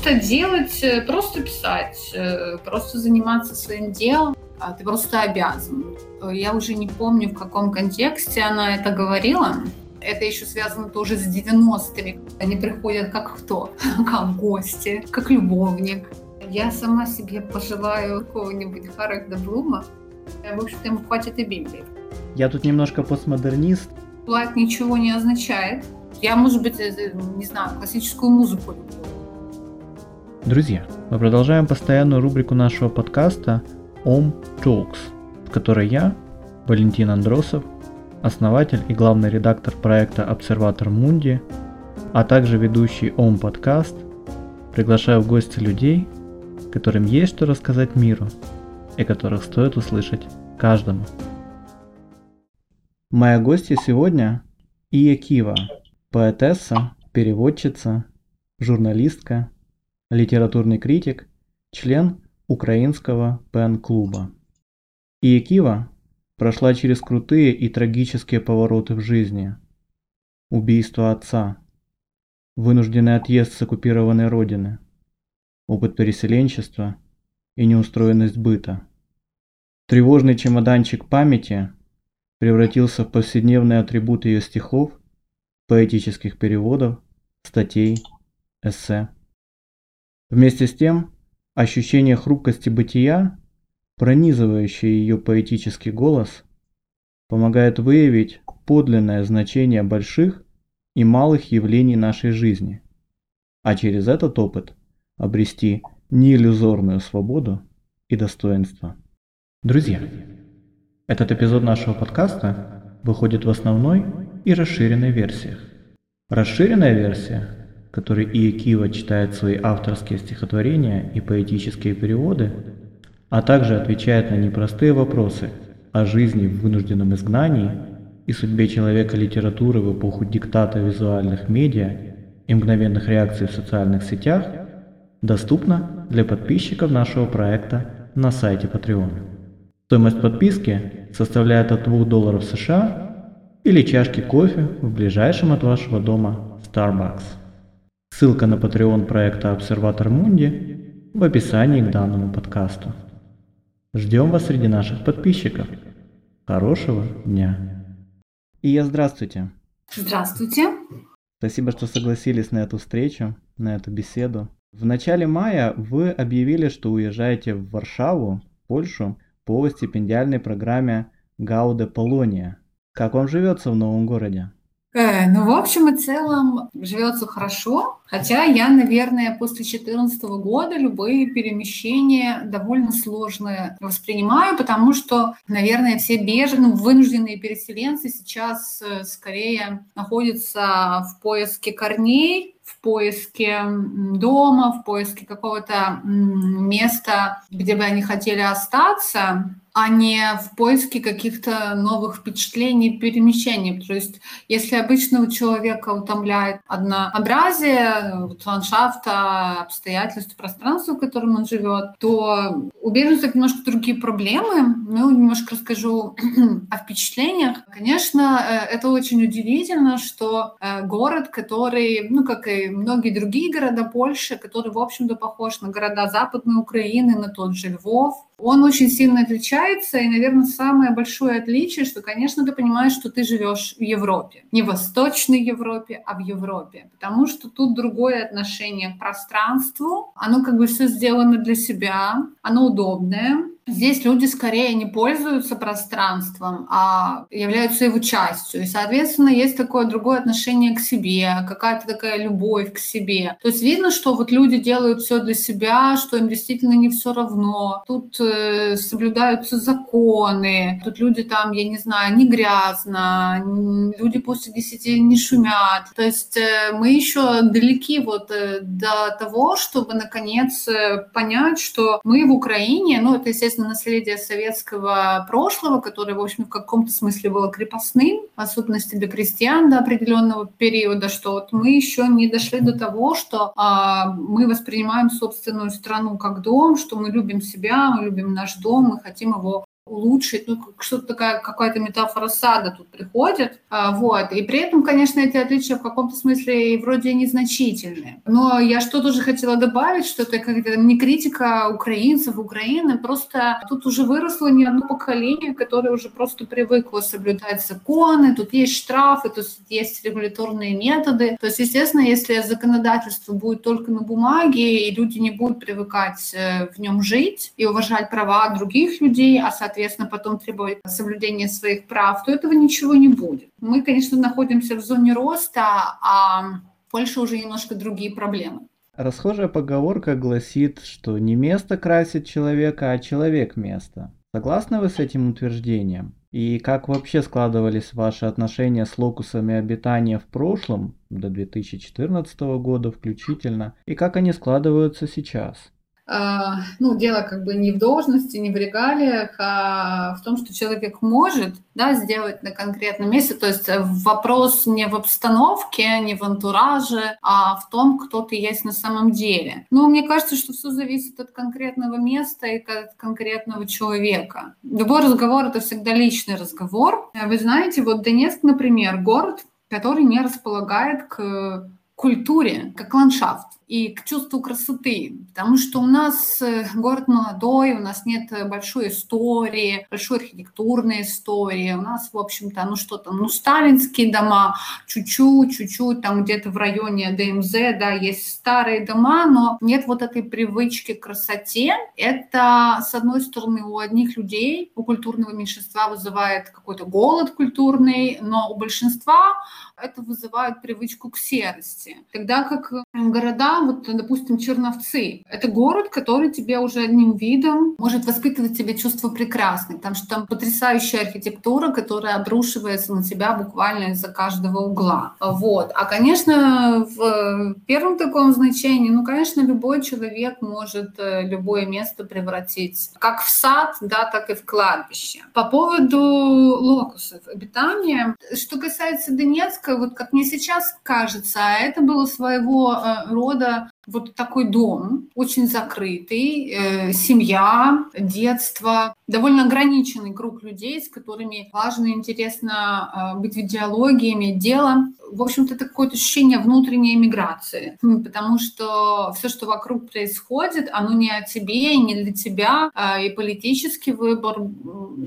просто делать, э, просто писать, э, просто заниматься своим делом. А ты просто обязан. Я уже не помню, в каком контексте она это говорила. Это еще связано тоже с 90-ми. Они приходят как кто? Как гости, как любовник. Я сама себе пожелаю какого-нибудь Харальда Блума. В общем-то, ему хватит и Библии. Я тут немножко постмодернист. Плат ничего не означает. Я, может быть, не знаю, классическую музыку люблю. Друзья, мы продолжаем постоянную рубрику нашего подкаста Om Talks, в которой я, Валентин Андросов, основатель и главный редактор проекта Обсерватор Мунди, а также ведущий ОМ подкаст, приглашаю в гости людей, которым есть что рассказать миру и которых стоит услышать каждому. Моя гостья сегодня Ия Кива, поэтесса, переводчица, журналистка, литературный критик, член украинского пен-клуба. Ия Кива прошла через крутые и трагические повороты в жизни. Убийство отца, вынужденный отъезд с оккупированной родины, опыт переселенчества и неустроенность быта. Тревожный чемоданчик памяти превратился в повседневный атрибут ее стихов, поэтических переводов, статей, эссе. Вместе с тем, ощущение хрупкости бытия пронизывающий ее поэтический голос, помогает выявить подлинное значение больших и малых явлений нашей жизни, а через этот опыт обрести неиллюзорную свободу и достоинство. Друзья, этот эпизод нашего подкаста выходит в основной и расширенной версиях. Расширенная версия, в которой Ия Кива читает свои авторские стихотворения и поэтические переводы, а также отвечает на непростые вопросы о жизни в вынужденном изгнании и судьбе человека литературы в эпоху диктата визуальных медиа и мгновенных реакций в социальных сетях, доступна для подписчиков нашего проекта на сайте Patreon. Стоимость подписки составляет от 2 долларов США или чашки кофе в ближайшем от вашего дома Starbucks. Ссылка на Patreon проекта Обсерватор Мунди в описании к данному подкасту. Ждем вас среди наших подписчиков. Хорошего дня. И я здравствуйте. Здравствуйте. Спасибо, что согласились на эту встречу, на эту беседу. В начале мая вы объявили, что уезжаете в Варшаву, Польшу, по стипендиальной программе Гауде Полония. Как вам живется в новом городе? Э, ну, в общем и целом, живется хорошо. Хотя я, наверное, после 2014 года любые перемещения довольно сложно воспринимаю, потому что, наверное, все беженные, ну, вынужденные переселенцы сейчас э, скорее находятся в поиске корней, в поиске дома, в поиске какого-то места, где бы они хотели остаться а не в поиске каких-то новых впечатлений, перемещений. То есть, если обычно у человека утомляет однообразие вот, ландшафта, обстоятельств, пространства, в котором он живет, то у беженцев немножко другие проблемы. Ну, немножко расскажу о впечатлениях. Конечно, э, это очень удивительно, что э, город, который, ну, как и многие другие города Польши, который, в общем-то, похож на города Западной Украины, на тот же Львов, он очень сильно отличается, и, наверное, самое большое отличие, что, конечно, ты понимаешь, что ты живешь в Европе. Не в Восточной Европе, а в Европе. Потому что тут другое отношение к пространству. Оно как бы все сделано для себя, оно удобное, Здесь люди скорее не пользуются пространством, а являются его частью. И, соответственно, есть такое другое отношение к себе, какая-то такая любовь к себе. То есть видно, что вот люди делают все для себя, что им действительно не все равно. Тут э, соблюдаются законы, тут люди там, я не знаю, не грязно, люди после десяти не шумят. То есть э, мы еще далеки вот э, до того, чтобы наконец э, понять, что мы в Украине, ну это, естественно, естественно, наследие советского прошлого, которое, в общем, в каком-то смысле было крепостным, в особенности для крестьян до определенного периода, что вот мы еще не дошли до того, что а, мы воспринимаем собственную страну как дом, что мы любим себя, мы любим наш дом, мы хотим его улучшить, ну, что-то такая, какая-то метафора сада тут приходит, а, вот, и при этом, конечно, эти отличия в каком-то смысле вроде незначительные. Но я что тоже хотела добавить, что это как-то не критика украинцев, Украины, просто тут уже выросло не одно поколение, которое уже просто привыкло соблюдать законы, тут есть штрафы, тут есть регуляторные методы. То есть, естественно, если законодательство будет только на бумаге, и люди не будут привыкать э, в нем жить и уважать права других людей, а, соответственно, потом требовать соблюдения своих прав, то этого ничего не будет. Мы, конечно, находимся в зоне роста, а в Польше уже немножко другие проблемы. Расхожая поговорка гласит, что не место красит человека, а человек место. Согласны вы с этим утверждением? И как вообще складывались ваши отношения с локусами обитания в прошлом, до 2014 года включительно, и как они складываются сейчас? А, ну, дело как бы не в должности, не в регалиях, а в том, что человек может да, сделать на конкретном месте. То есть вопрос не в обстановке, не в антураже, а в том, кто ты есть на самом деле. Ну, мне кажется, что все зависит от конкретного места и от конкретного человека. Любой разговор — это всегда личный разговор. Вы знаете, вот Донецк, например, город, который не располагает к культуре, как ландшафт и к чувству красоты, потому что у нас э, город молодой, у нас нет большой истории, большой архитектурной истории, у нас, в общем-то, ну что там, ну сталинские дома, чуть-чуть, чуть-чуть, там где-то в районе ДМЗ, да, есть старые дома, но нет вот этой привычки к красоте. Это, с одной стороны, у одних людей, у культурного меньшинства вызывает какой-то голод культурный, но у большинства это вызывает привычку к серости. Тогда как города, вот, допустим, Черновцы, это город, который тебе уже одним видом может воспитывать тебе чувство прекрасной, потому что там потрясающая архитектура, которая обрушивается на тебя буквально из-за каждого угла. Вот. А, конечно, в первом таком значении, ну, конечно, любой человек может э, любое место превратить как в сад, да, так и в кладбище. По поводу локусов обитания, что касается Донецка, вот как мне сейчас кажется, это было своего э, рода вот такой дом, очень закрытый, э, семья, детство, довольно ограниченный круг людей, с которыми важно и интересно э, быть в диалоге, иметь дело. В общем-то, это какое-то ощущение внутренней эмиграции, потому что все, что вокруг происходит, оно не о тебе и не для тебя, э, и политический выбор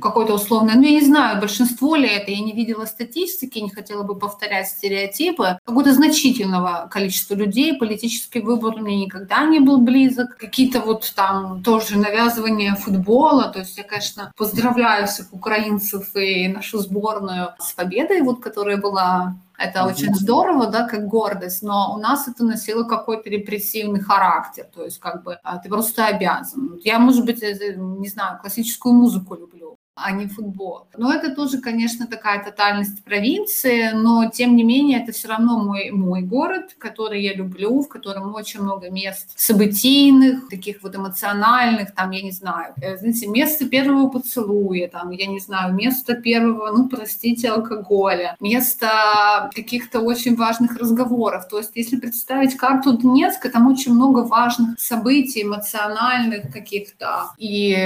какой-то условный. Ну, я не знаю, большинство ли это, я не видела статистики, не хотела бы повторять стереотипы. Какого-то значительного количества людей политический выбор футбол мне никогда не был близок. Какие-то вот там тоже навязывания футбола. То есть я, конечно, поздравляю всех украинцев и нашу сборную с победой, вот, которая была это mm-hmm. очень здорово, да, как гордость, но у нас это носило какой-то репрессивный характер, то есть как бы а, ты просто обязан. Я, может быть, не знаю, классическую музыку люблю, а не футбол. Но это тоже, конечно, такая тотальность провинции, но тем не менее это все равно мой, мой город, который я люблю, в котором очень много мест событийных, таких вот эмоциональных, там, я не знаю, э, знаете, место первого поцелуя, там, я не знаю, место первого, ну, простите, алкоголя, место каких-то очень важных разговоров. То есть, если представить карту Донецка, там очень много важных событий, эмоциональных каких-то, и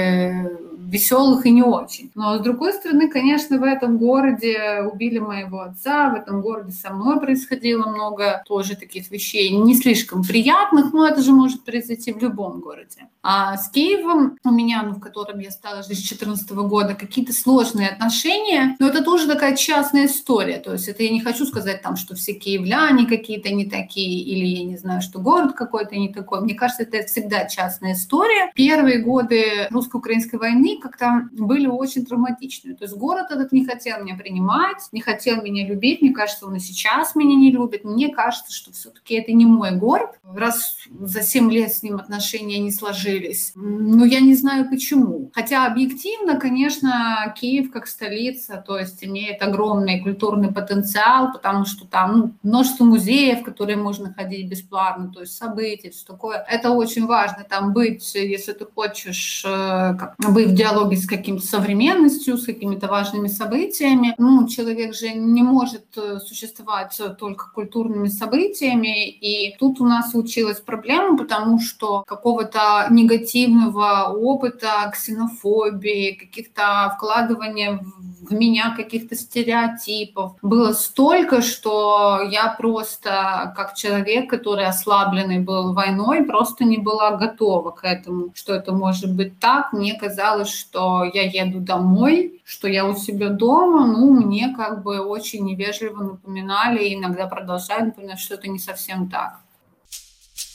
веселых, и не очень очень. Но с другой стороны, конечно, в этом городе убили моего отца, в этом городе со мной происходило много тоже таких вещей, не слишком приятных, но это же может произойти в любом городе. А с Киевом у меня, ну, в котором я стала жить с 2014 года, какие-то сложные отношения, но это тоже такая частная история. То есть это я не хочу сказать там, что все киевляне какие-то не такие, или я не знаю, что город какой-то не такой. Мне кажется, это всегда частная история. Первые годы русско-украинской войны как-то были очень очень травматичную. То есть город этот не хотел меня принимать, не хотел меня любить. Мне кажется, он и сейчас меня не любит. Мне кажется, что все-таки это не мой город. Раз за 7 лет с ним отношения не сложились. Но я не знаю почему. Хотя объективно, конечно, Киев как столица, то есть имеет огромный культурный потенциал, потому что там ну, множество музеев, в которые можно ходить бесплатно, то есть событий, все такое. Это очень важно, там быть, если ты хочешь э, быть в диалоге с каким-то современным современностью, с какими-то важными событиями. Ну, человек же не может э, существовать только культурными событиями, и тут у нас случилась проблема, потому что какого-то негативного опыта, ксенофобии, каких-то вкладывания в меня каких-то стереотипов было столько, что я просто, как человек, который ослабленный был войной, просто не была готова к этому, что это может быть так. Мне казалось, что я еду домой, что я у себя дома, ну, мне как бы очень невежливо напоминали и иногда продолжают напоминать, что это не совсем так.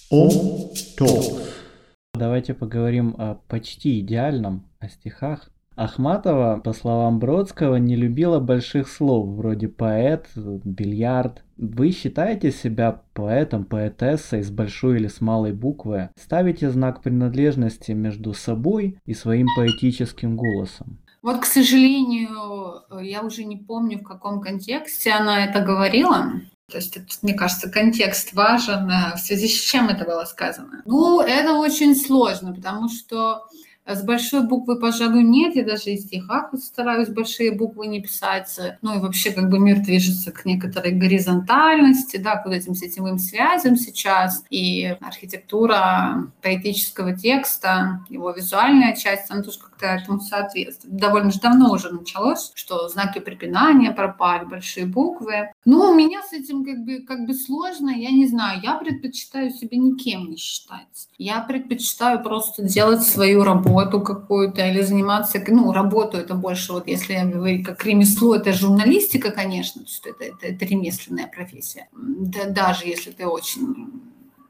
О, Давайте поговорим о почти идеальном, о стихах. Ахматова, по словам Бродского, не любила больших слов, вроде поэт, бильярд. Вы считаете себя поэтом, поэтессой с большой или с малой буквы? Ставите знак принадлежности между собой и своим поэтическим голосом? Вот, к сожалению, я уже не помню, в каком контексте она это говорила. То есть, это, мне кажется, контекст важен, в связи с чем это было сказано. Ну, это очень сложно, потому что с большой буквы, пожалуй, нет. Я даже из стихах стараюсь большие буквы не писать. Ну и вообще как бы мир движется к некоторой горизонтальности, да, к вот этим сетевым связям сейчас. И архитектура поэтического текста, его визуальная часть, она тоже как-то этому соответствует. Довольно же давно уже началось, что знаки препинания пропали, большие буквы. Ну, у меня с этим как бы, как бы сложно, я не знаю. Я предпочитаю себя никем не считать. Я предпочитаю просто делать свою работу какую-то или заниматься, ну, работу это больше, вот если говорить как ремесло, это журналистика, конечно, что это, это, это ремесленная профессия. Да, даже если ты очень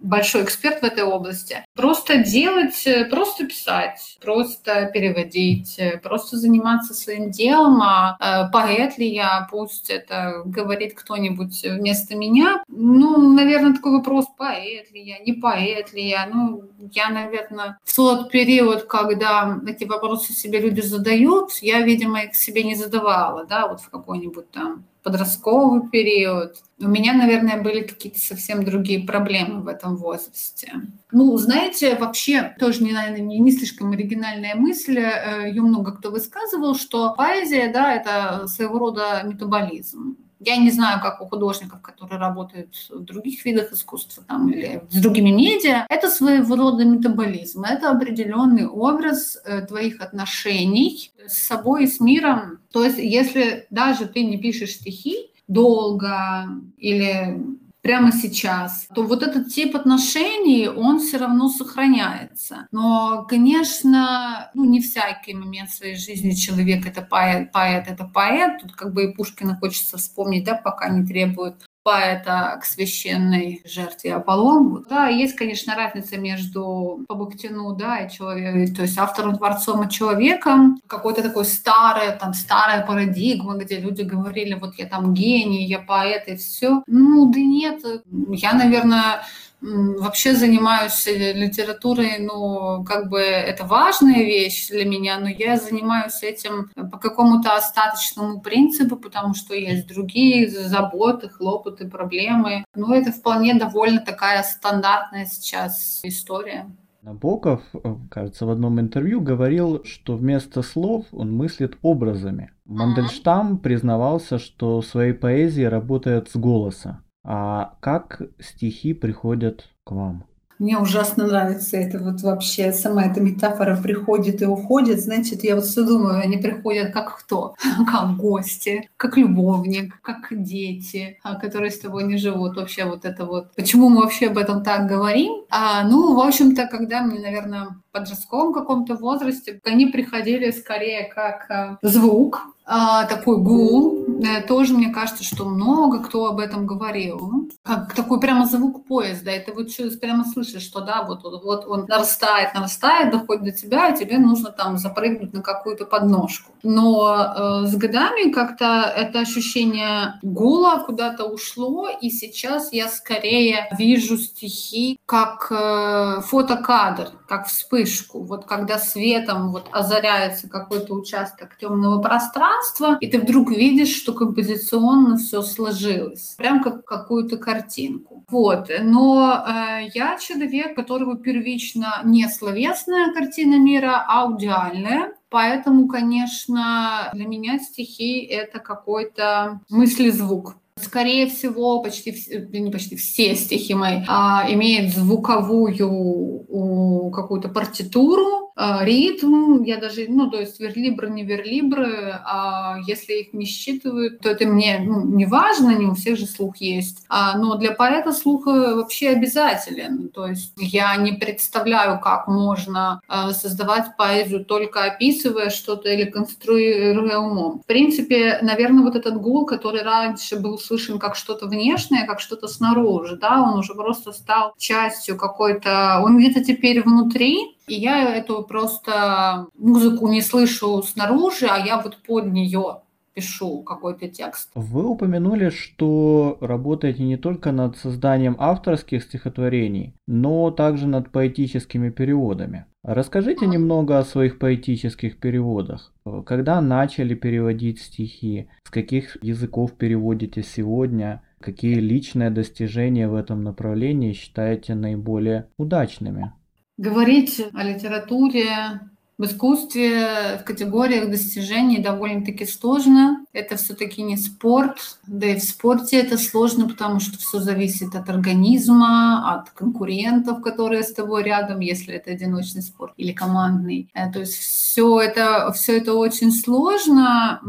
большой эксперт в этой области. Просто делать, э, просто писать, просто переводить, э, просто заниматься своим делом. А э, поэт ли я, пусть это говорит кто-нибудь вместо меня. Ну, наверное, такой вопрос, поэт ли я, не поэт ли я. Ну, я, наверное, в тот период, когда эти вопросы себе люди задают, я, видимо, их себе не задавала, да, вот в какой-нибудь там подростковый период. У меня, наверное, были какие-то совсем другие проблемы в этом возрасте. Ну, знаете, вообще тоже, наверное, не, не слишком оригинальная мысль, э, ее много кто высказывал, что поэзия, да, это своего рода метаболизм. Я не знаю, как у художников, которые работают в других видах искусства там, или с другими медиа. Это своего рода метаболизм. Это определенный образ э, твоих отношений с собой и с миром. То есть если даже ты не пишешь стихи долго или прямо сейчас, то вот этот тип отношений, он все равно сохраняется. Но, конечно, ну, не всякий момент своей жизни человек это поэт, поэт это поэт. Тут как бы и Пушкина хочется вспомнить, да, пока не требует поэта к священной жертве Аполлону. Да, есть, конечно, разница между по да, и человек, то есть автором, творцом и человеком. Какой-то такой старый, там, старая парадигма, где люди говорили, вот я там гений, я поэт и все. Ну, да нет, я, наверное, вообще занимаюсь э, литературой, ну, как бы это важная вещь для меня, но я занимаюсь этим по какому-то остаточному принципу, потому что есть другие заботы, хлопоты, проблемы. Ну, это вполне довольно такая стандартная сейчас история. Набоков, э, кажется, в одном интервью говорил, что вместо слов он мыслит образами. Мандельштам признавался, что в своей поэзии работает с голоса. А как стихи приходят к вам? Мне ужасно нравится это вот вообще, сама эта метафора приходит и уходит. Значит, я вот все думаю, они приходят как кто? Как гости, как любовник, как дети, а, которые с тобой не живут. Вообще вот это вот. Почему мы вообще об этом так говорим? А, ну, в общем-то, когда мне, наверное, подростковом каком-то возрасте, они приходили скорее как а, звук, а, такой гул. Э, тоже мне кажется, что много кто об этом говорил. Как такой прямо звук поезда. Это вот прямо слышишь, что да, вот, вот он нарастает, нарастает, доходит до тебя, и тебе нужно там запрыгнуть на какую-то подножку. Но э, с годами как-то это ощущение гула куда-то ушло, и сейчас я скорее вижу стихи как э, фотокадр, как вспышку. Вот когда светом вот озаряется какой-то участок темного пространства, и ты вдруг видишь, что композиционно все сложилось, прям как какую-то картинку. Вот. Но э, я человек, которого первично не словесная картина мира, а аудиальная, Поэтому, конечно, для меня стихи — это какой-то мыслезвук. Скорее всего, почти все, не почти все стихи мои а, имеют звуковую какую-то партитуру, ритм, я даже, ну, то есть верлибры, не верлибры, а если их не считывают, то это мне ну, не важно, не у всех же слух есть. А, но для поэта слух э, вообще обязателен. То есть я не представляю, как можно а, создавать поэзию только описывая что-то или конструируя умом. В принципе, наверное, вот этот гул, который раньше был слышен как что-то внешнее, как что-то снаружи, да, он уже просто стал частью какой-то, он где-то теперь внутри, и я эту просто музыку не слышу снаружи, а я вот под нее пишу какой-то текст. Вы упомянули, что работаете не только над созданием авторских стихотворений, но также над поэтическими переводами. Расскажите немного о своих поэтических переводах. Когда начали переводить стихи? С каких языков переводите сегодня? Какие личные достижения в этом направлении считаете наиболее удачными? Говорить о литературе в искусстве в категориях достижений довольно-таки сложно. Это все-таки не спорт. Да и в спорте это сложно, потому что все зависит от организма, от конкурентов, которые с тобой рядом, если это одиночный спорт или командный. Э, то есть все это, все это очень сложно.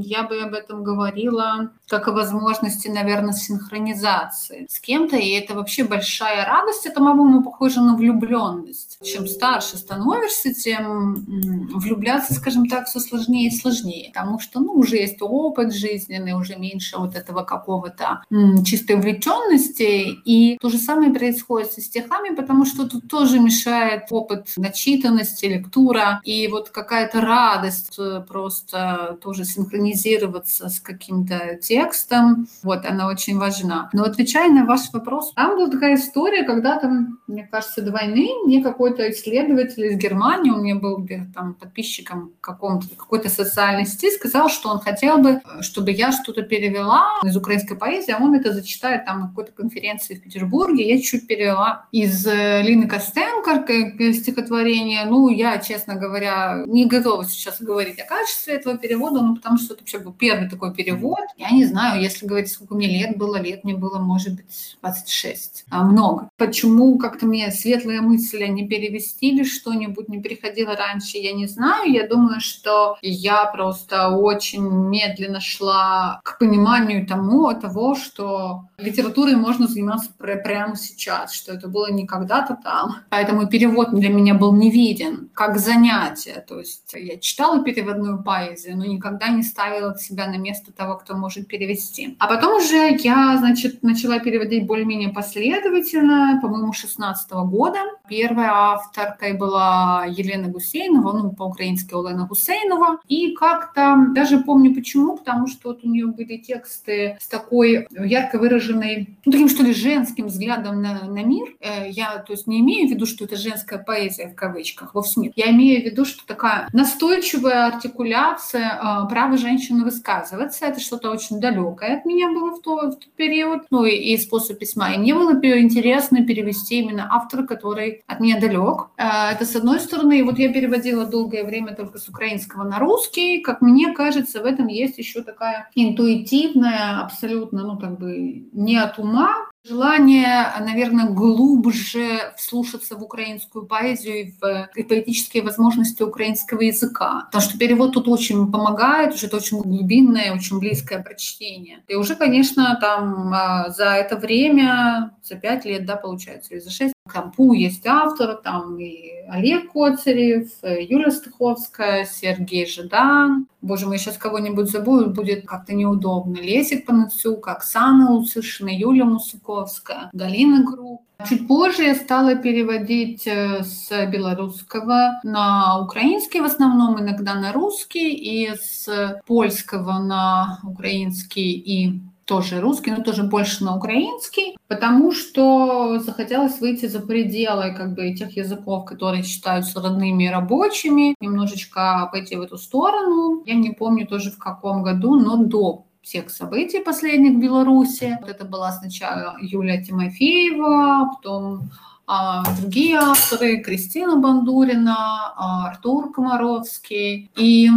Я бы об этом говорила как о возможности, наверное, синхронизации с кем-то. И это вообще большая радость. Это, по-моему, похоже на влюбленность. Чем старше становишься, тем влюбляться, скажем так, все сложнее и сложнее, потому что, ну, уже есть опыт жизненный, уже меньше вот этого какого-то чистой увлеченности, и то же самое происходит со стихами, потому что тут тоже мешает опыт начитанности, лектура, и вот какая-то радость э, просто тоже синхронизироваться с каким-то текстом, вот, она очень важна. Но отвечая на ваш вопрос, там была такая история, когда там, мне кажется, до войны мне какой-то исследователь из Германии, у меня был там, подписчиком каком-то, какой-то социальной сети, сказал, что он хотел бы, чтобы я что-то перевела из украинской поэзии, а он это зачитает там на какой-то конференции в Петербурге. Я чуть перевела из э, Лины Костенко стихотворение. Ну, я, честно говоря, не готова сейчас говорить о качестве этого перевода, ну, потому что это вообще был первый такой перевод. Я не знаю, если говорить, сколько мне лет было, лет мне было, может быть, 26. А много. Почему как-то мне светлые мысли не перевести или что-нибудь не приходило раньше, я не знаю. Я думаю, что я просто очень медленно шла к пониманию тому, того, что литературой можно заниматься прямо сейчас, что это было не когда-то там. Поэтому перевод для меня был не виден как занятие. То есть я читала переводную поэзию, но никогда не ставила себя на место того, кто может перевести. А потом уже я, значит, начала переводить более-менее последовательно, по-моему, 16 года. Первой авторкой была Елена Гусейнова, ну, по-украински Олена Гусейнова. И как-то, даже помню почему, потому что вот у нее были тексты с такой ярко выраженной, ну, таким, что ли, женским взглядом на, на мир. Э, я, то есть, не имею в виду, что это женская поэзия в кавычках, вовсе нет. Я имею в виду, что такая настойчивая артикуляция э, права женщины высказываться. Это что-то очень далекое от меня было в, то, в тот период. Ну, и, и способ письма. И мне было интересно перевести именно автора, который от меня далек. Э, это с одной стороны. И вот я переводила долгое время только с украинского на русский. Как мне кажется, в этом есть еще такая интуитивная, абсолютно, ну, как бы не от ума, Желание, наверное, глубже вслушаться в украинскую поэзию и в поэтические возможности украинского языка. Потому что перевод тут очень помогает, уже это очень глубинное, очень близкое прочтение. И уже, конечно, там а, за это время, за пять лет, да, получается, или за шесть, Кампу есть авторы, там и Олег Коцарев, Юлия Стаховская, Сергей Жадан. Боже мой, сейчас кого-нибудь забуду, будет как-то неудобно. Лесик Панацюк, Оксана Луцишина, Юлия Мусаковская, Галина Круг. Чуть позже я стала переводить э, с белорусского на украинский, в основном иногда на русский, и с польского на украинский и тоже русский, но тоже больше на украинский, потому что захотелось выйти за пределы как бы тех языков, которые считаются родными и рабочими, немножечко пойти в эту сторону. Я не помню тоже в каком году, но до всех событий последних в Беларуси. Вот это была сначала Юлия Тимофеева, потом а, другие авторы, Кристина Бандурина, а, Артур Комаровский. И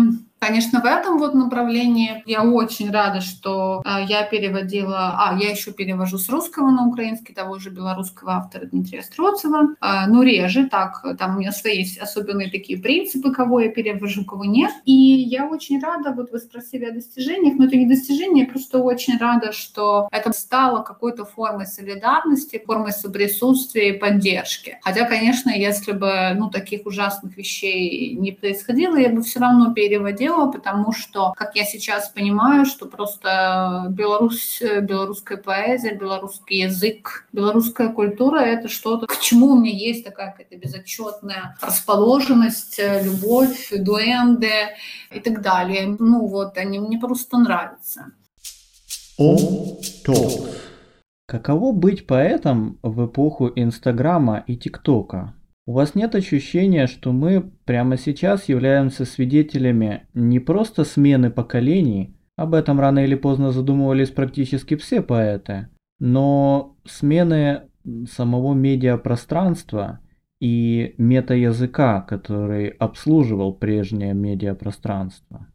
Конечно, в этом вот направлении. Я очень рада, что э, я переводила, а, я еще перевожу с русского на украинский того же белорусского автора Дмитрия Строцева, э, ну, реже, так, там у меня свои есть особенные такие принципы, кого я перевожу, кого нет, и я очень рада, вот вы спросили о достижениях, но это не достижение, я просто очень рада, что это стало какой-то формой солидарности, формой соприсутствия и поддержки. Хотя, конечно, если бы, ну, таких ужасных вещей не происходило, я бы все равно переводила дело, потому что, как я сейчас понимаю, что просто Беларусь, белорусская поэзия, белорусский язык, белорусская культура — это что-то, к чему у меня есть такая какая-то безотчетная расположенность, любовь, дуэнды и так далее. Ну вот, они мне просто нравятся. О, то. Каково быть поэтом в эпоху Инстаграма и ТикТока? У вас нет ощущения, что мы прямо сейчас являемся свидетелями не просто смены поколений, об этом рано или поздно задумывались практически все поэты, но смены самого медиапространства и метаязыка, который обслуживал прежнее медиапространство.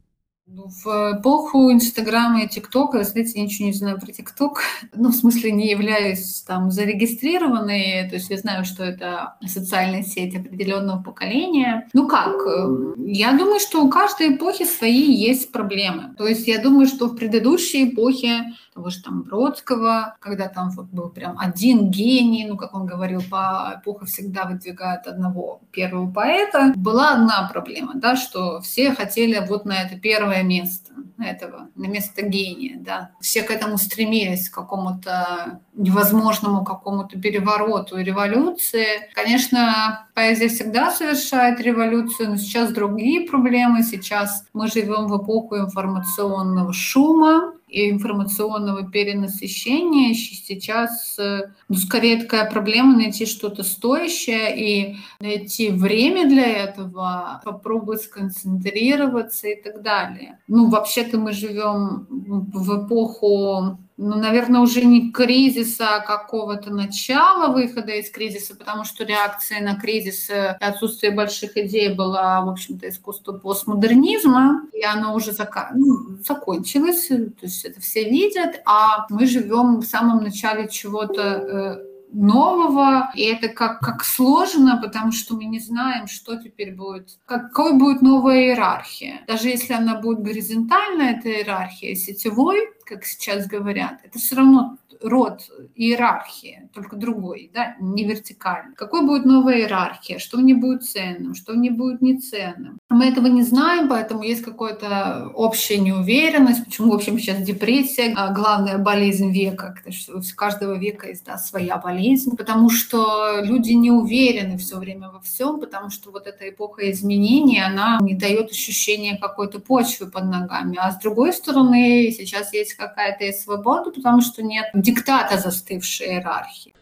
Ну, в эпоху Инстаграма и ТикТока, знаете, я ничего не знаю про ТикТок, ну, в смысле, не являюсь там зарегистрированной, то есть я знаю, что это социальная сеть определенного поколения. Ну как, э, я думаю, что у каждой эпохи свои есть проблемы. То есть я думаю, что в предыдущей эпохе того же там Бродского, когда там вот был прям один гений, ну, как он говорил, по эпоха всегда выдвигает одного первого поэта, была одна проблема, да, что все хотели вот на это первое место этого, на место гения, да. Все к этому стремились, к какому-то невозможному какому-то перевороту революции. Конечно, поэзия всегда совершает революцию, но сейчас другие проблемы. Сейчас мы живем в эпоху информационного шума, информационного перенасыщения сейчас, э, ну, скорее такая проблема найти что-то стоящее и найти время для этого, попробовать сконцентрироваться и так далее. Ну, вообще-то мы живем в эпоху ну, наверное, уже не кризиса, а какого-то начала выхода из кризиса, потому что реакция на кризис и отсутствие больших идей была, в общем-то, искусство постмодернизма, и оно уже зак... ну, закончилось, то есть это все видят, а мы живем в самом начале чего-то э, нового, и это как, как сложно, потому что мы не знаем, что теперь будет, какой будет новая иерархия. Даже если она будет горизонтальная, эта иерархия, сетевой, как сейчас говорят, это все равно род иерархии, только другой, да, не вертикальный. Какой будет новая иерархия, что в ней будет ценным, что в ней будет неценным. Мы этого не знаем, поэтому есть какая-то общая неуверенность, почему, в общем, сейчас депрессия, а главная болезнь века, у каждого века есть да, своя болезнь, потому что люди не уверены все время во всем, потому что вот эта эпоха изменений, она не дает ощущения какой-то почвы под ногами. А с другой стороны, сейчас есть какая-то свобода, потому что нет диктата застывшей иерархии.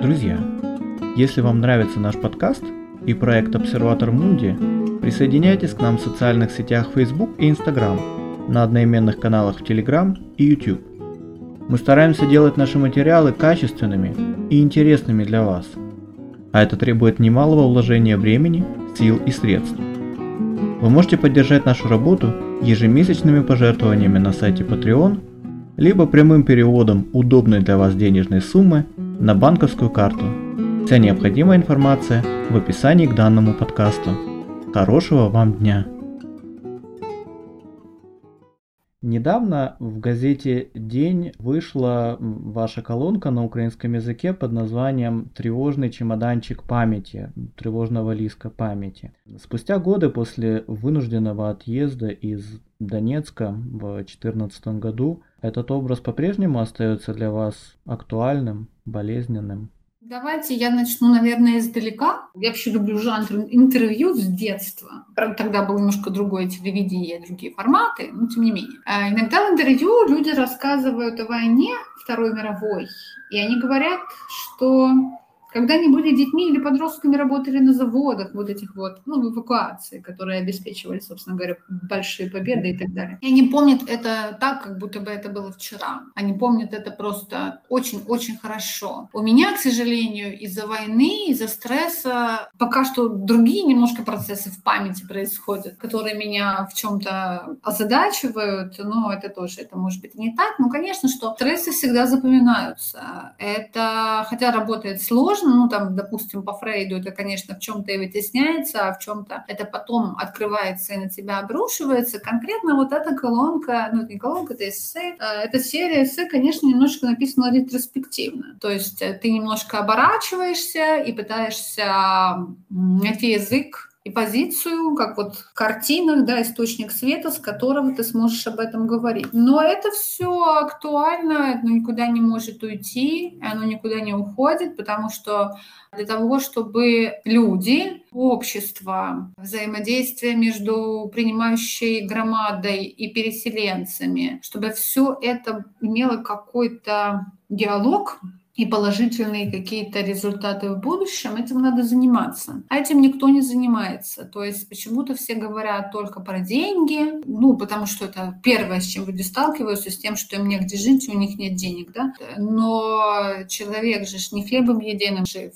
Друзья, если вам нравится наш подкаст и проект «Обсерватор Мунди», присоединяйтесь к нам в социальных сетях Facebook и Instagram, на одноименных каналах в Telegram и YouTube. Мы стараемся делать наши материалы качественными и интересными для вас, а это требует немалого вложения времени, сил и средств. Вы можете поддержать нашу работу ежемесячными пожертвованиями на сайте Patreon – либо прямым переводом удобной для вас денежной суммы на банковскую карту. Вся необходимая информация в описании к данному подкасту. Хорошего вам дня! Недавно в газете «День» вышла ваша колонка на украинском языке под названием «Тревожный чемоданчик памяти», «Тревожного лиска памяти». Спустя годы после вынужденного отъезда из Донецка в 2014 году этот образ по-прежнему остается для вас актуальным, болезненным? Давайте я начну, наверное, издалека. Я вообще люблю жанр интервью с детства. Правда, тогда было немножко другое телевидение, другие форматы, но тем не менее. А иногда в интервью люди рассказывают о войне Второй мировой, и они говорят, что когда они были детьми или подростками, работали на заводах, вот этих вот, ну, в эвакуации, которые обеспечивали, собственно говоря, большие победы и так далее. И они помнят это так, как будто бы это было вчера. Они помнят это просто очень-очень хорошо. У меня, к сожалению, из-за войны, из-за стресса пока что другие немножко процессы в памяти происходят, которые меня в чем-то озадачивают, но это тоже, это может быть не так. Ну, конечно, что стрессы всегда запоминаются. Это, хотя работает сложно, ну, там, допустим, по Фрейду это, конечно, в чем-то и вытесняется, а в чем-то это потом открывается и на тебя обрушивается. Конкретно вот эта колонка, ну, это не колонка, это эссе, э, эта серия эссе, конечно, немножко написана ретроспективно. То есть э, ты немножко оборачиваешься и пытаешься найти язык и позицию, как вот в картинах, да, источник света, с которого ты сможешь об этом говорить. Но это все актуально, оно никуда не может уйти, оно никуда не уходит, потому что для того, чтобы люди, общество, взаимодействие между принимающей громадой и переселенцами, чтобы все это имело какой-то диалог, и положительные какие-то результаты в будущем, этим надо заниматься. А этим никто не занимается. То есть почему-то все говорят только про деньги, ну, потому что это первое, с чем люди сталкиваются, с тем, что им негде жить, у них нет денег, да. Но человек же не хлебом единым жив.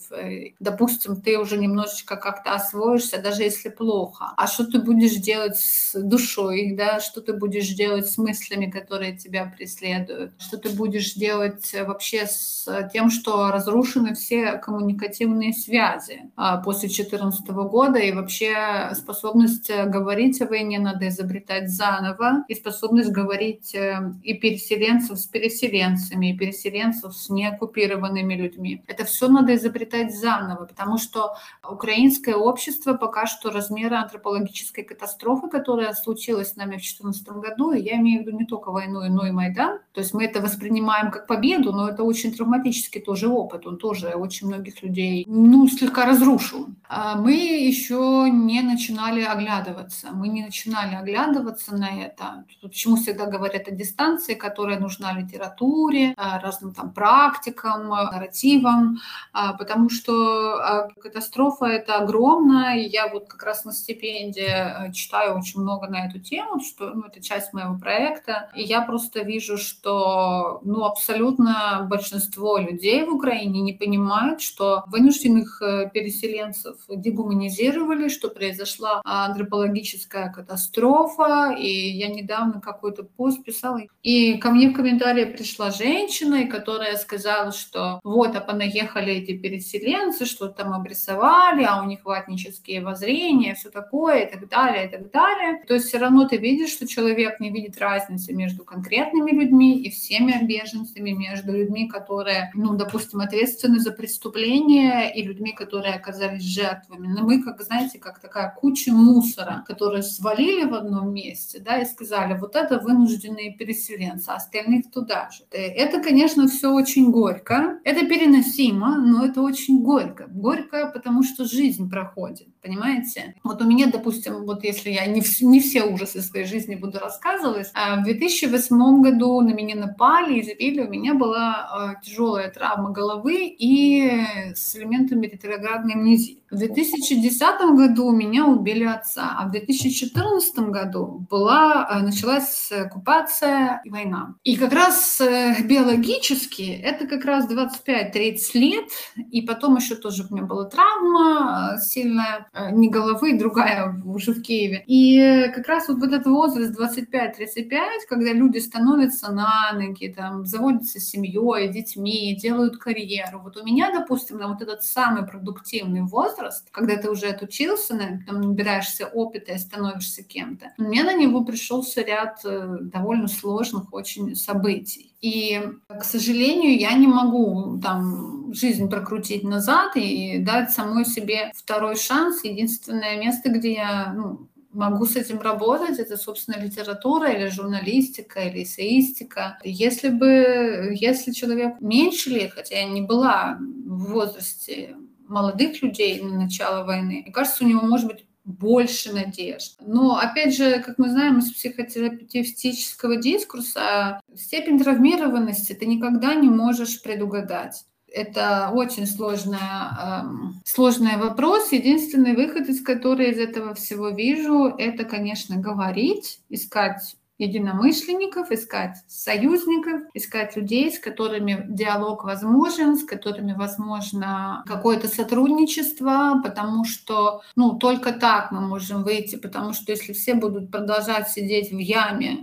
Допустим, ты уже немножечко как-то освоишься, даже если плохо. А что ты будешь делать с душой, да, что ты будешь делать с мыслями, которые тебя преследуют, что ты будешь делать вообще с тем, что разрушены все коммуникативные связи а, после 2014 года, и вообще способность э, говорить о войне надо изобретать заново, и способность говорить э, и переселенцев с переселенцами, и переселенцев с неоккупированными людьми. Это все надо изобретать заново, потому что украинское общество пока что размера антропологической катастрофы, которая случилась с нами в 2014 году, и я имею в виду не только войну, но и Майдан, то есть мы это воспринимаем как победу, но это очень травматично травматический тоже опыт, он тоже очень многих людей, ну, слегка разрушил. А мы еще не начинали оглядываться, мы не начинали оглядываться на это. Почему всегда говорят о дистанции, которая нужна литературе, а, разным там практикам, нарративам, а, потому что катастрофа это огромная, и я вот как раз на стипендии читаю очень много на эту тему, что ну, это часть моего проекта, и я просто вижу, что ну, абсолютно большинство людей в Украине не понимают, что вынужденных э, переселенцев дегуманизировали, что произошла антропологическая катастрофа. И я недавно какой-то пост писала, и ко мне в комментарии пришла женщина, которая сказала, что вот, а понаехали эти переселенцы, что там обрисовали, а у них ватнические воззрения, все такое, и так далее, и так далее. То есть все равно ты видишь, что человек не видит разницы между конкретными людьми и всеми беженцами, между людьми, которые ну, допустим, ответственны за преступления и людьми, которые оказались жертвами. Но мы, как знаете, как такая куча мусора, которые свалили в одном месте, да, и сказали, вот это вынужденные переселенцы, а остальных туда же. Это, конечно, все очень горько. Это переносимо, но это очень горько. Горько, потому что жизнь проходит, понимаете? Вот у меня, допустим, вот если я не, не все ужасы своей жизни буду рассказывать, а в 2008 году на меня напали, избили, у меня была э, тяжелая травма головы и с элементами ретроградной амнезии. В 2010 году меня убили отца, а в 2014 году была, э, началась оккупация и война. И как раз э, биологически это как раз 25-30 лет, и потом еще тоже у меня была травма э, сильная, не головы, другая уже в Киеве. И как раз вот в этот возраст 25-35, когда люди становятся на ноги, там, заводятся семьей, детьми, делают карьеру. Вот у меня, допустим, на вот этот самый продуктивный возраст, когда ты уже отучился, там, набираешься опыта и становишься кем-то, меня на него пришелся ряд э, довольно сложных очень событий. И, к сожалению, я не могу там жизнь прокрутить назад и дать самой себе второй шанс. Единственное место, где я ну, могу с этим работать, это, собственно, литература или журналистика или эссеистика. Если бы, если человек меньше лет, хотя я не была в возрасте молодых людей на начало войны, мне кажется, у него может быть больше надежд. Но, опять же, как мы знаем из психотерапевтического дискурса, степень травмированности ты никогда не можешь предугадать. Это очень сложная, эм, сложный вопрос. Единственный выход, из которого из этого всего вижу, это, конечно, говорить, искать единомышленников, искать союзников, искать людей, с которыми диалог возможен, с которыми возможно какое-то сотрудничество, потому что ну, только так мы можем выйти, потому что если все будут продолжать сидеть в яме,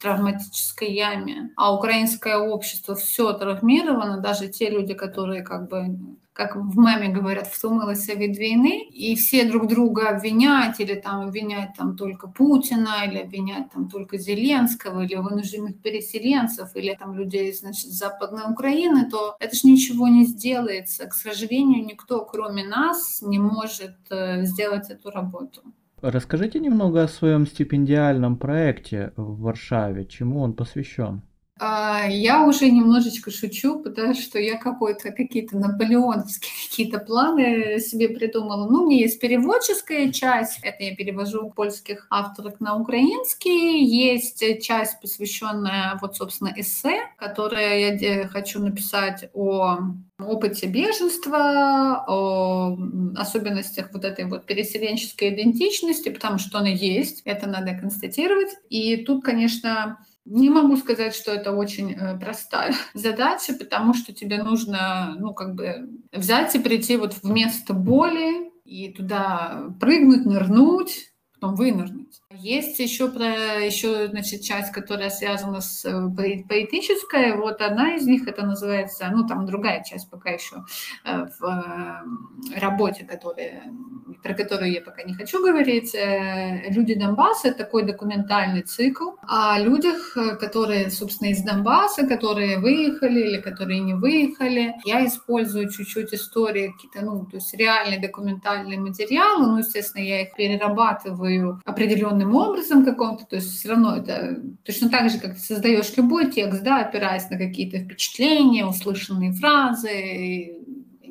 травматической яме, а украинское общество все травмировано, даже те люди, которые как бы как в маме говорят, втумилися від войны, и все друг друга обвиняют, или там обвинять там только Путина, или обвинять там только Зеленского, или вынужденных переселенцев, или там людей, значит, Западной Украины, то это же ничего не сделается. К сожалению, никто, кроме нас, не может э, сделать эту работу. Расскажите немного о своем стипендиальном проекте в Варшаве, чему он посвящен? А, я уже немножечко шучу, потому что я какой-то какие-то наполеоновские какие-то планы себе придумала. Ну, у меня есть переводческая часть, это я перевожу польских авторов на украинский. Есть часть, посвященная вот, собственно, эссе, которое я хочу написать о опыте беженства, о особенностях вот этой вот переселенческой идентичности, потому что она есть, это надо констатировать. И тут, конечно, не могу сказать, что это очень э, простая задача, потому что тебе нужно, ну, как бы взять и прийти вот в место боли и туда прыгнуть, нырнуть, потом вынырнуть. Есть еще про еще значит часть, которая связана с э, поэтической. Вот одна из них это называется, ну там другая часть пока еще э, в э, работе, которая, про которую я пока не хочу говорить. Люди Донбасса это такой документальный цикл о людях, которые, собственно, из Донбасса, которые выехали или которые не выехали. Я использую чуть-чуть истории какие-то, ну то есть реальные документальные материалы, ну естественно я их перерабатываю определенным определенным образом каком-то, то есть все равно это точно так же, как ты создаешь любой текст, да, опираясь на какие-то впечатления, услышанные фразы,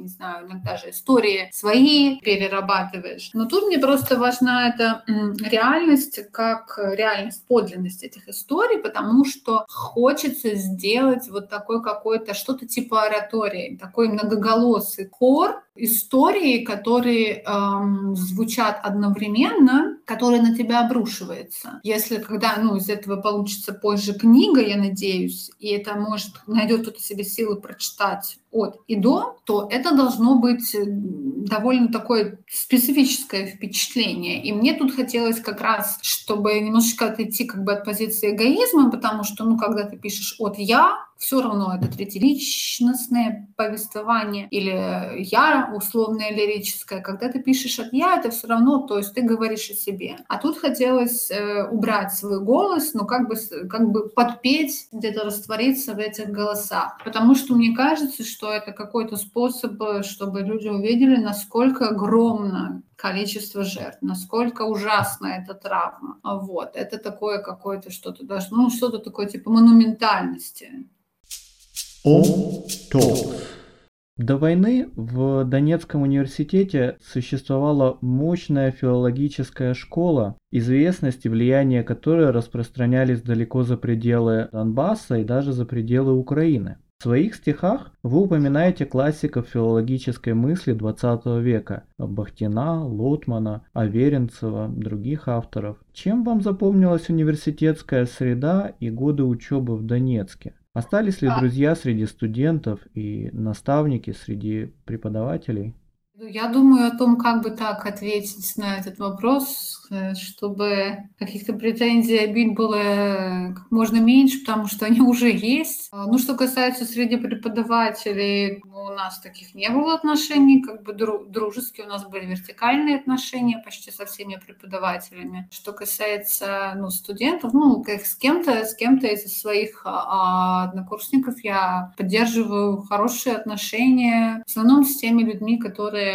не знаю, иногда же истории свои перерабатываешь. Но тут мне просто важна эта реальность, как реальность, подлинность этих историй, потому что хочется сделать вот такой какой-то что-то типа оратории, такой многоголосый хор истории, которые эм, звучат одновременно, которые на тебя обрушиваются. Если когда ну, из этого получится позже книга, я надеюсь, и это может найдет кто-то себе силы прочитать от и до, то это должно быть э, довольно такое специфическое впечатление. И мне тут хотелось как раз, чтобы немножечко отойти как бы от позиции эгоизма, потому что, ну, когда ты пишешь от «я», все равно это третьеличностное повествование или я условное лирическое. Когда ты пишешь от я, это все равно, то есть ты говоришь о себе. А тут хотелось э, убрать свой голос, ну как бы, как бы подпеть, где-то раствориться в этих голосах. Потому что мне кажется, что это какой-то способ, чтобы люди увидели, насколько огромно количество жертв, насколько ужасна эта травма. Вот, это такое какое-то что-то даже, ну, что-то такое типа монументальности. Om Talks. До войны в Донецком университете существовала мощная филологическая школа, известность и влияние которой распространялись далеко за пределы Донбасса и даже за пределы Украины. В своих стихах вы упоминаете классиков филологической мысли XX века – Бахтина, Лотмана, Аверинцева, других авторов. Чем вам запомнилась университетская среда и годы учебы в Донецке? Остались ли а друзья среди студентов и наставники среди преподавателей? Ну, я думаю о том, как бы так ответить на этот вопрос, э, чтобы каких-то претензий обид было как можно меньше, потому что они уже есть. А, ну, что касается среди преподавателей, ну, у нас таких не было отношений, как бы дружеские, у нас были вертикальные отношения почти со всеми преподавателями. Что касается ну, студентов, ну, как с кем-то, с кем-то из своих а, однокурсников я поддерживаю хорошие отношения, в основном с теми людьми, которые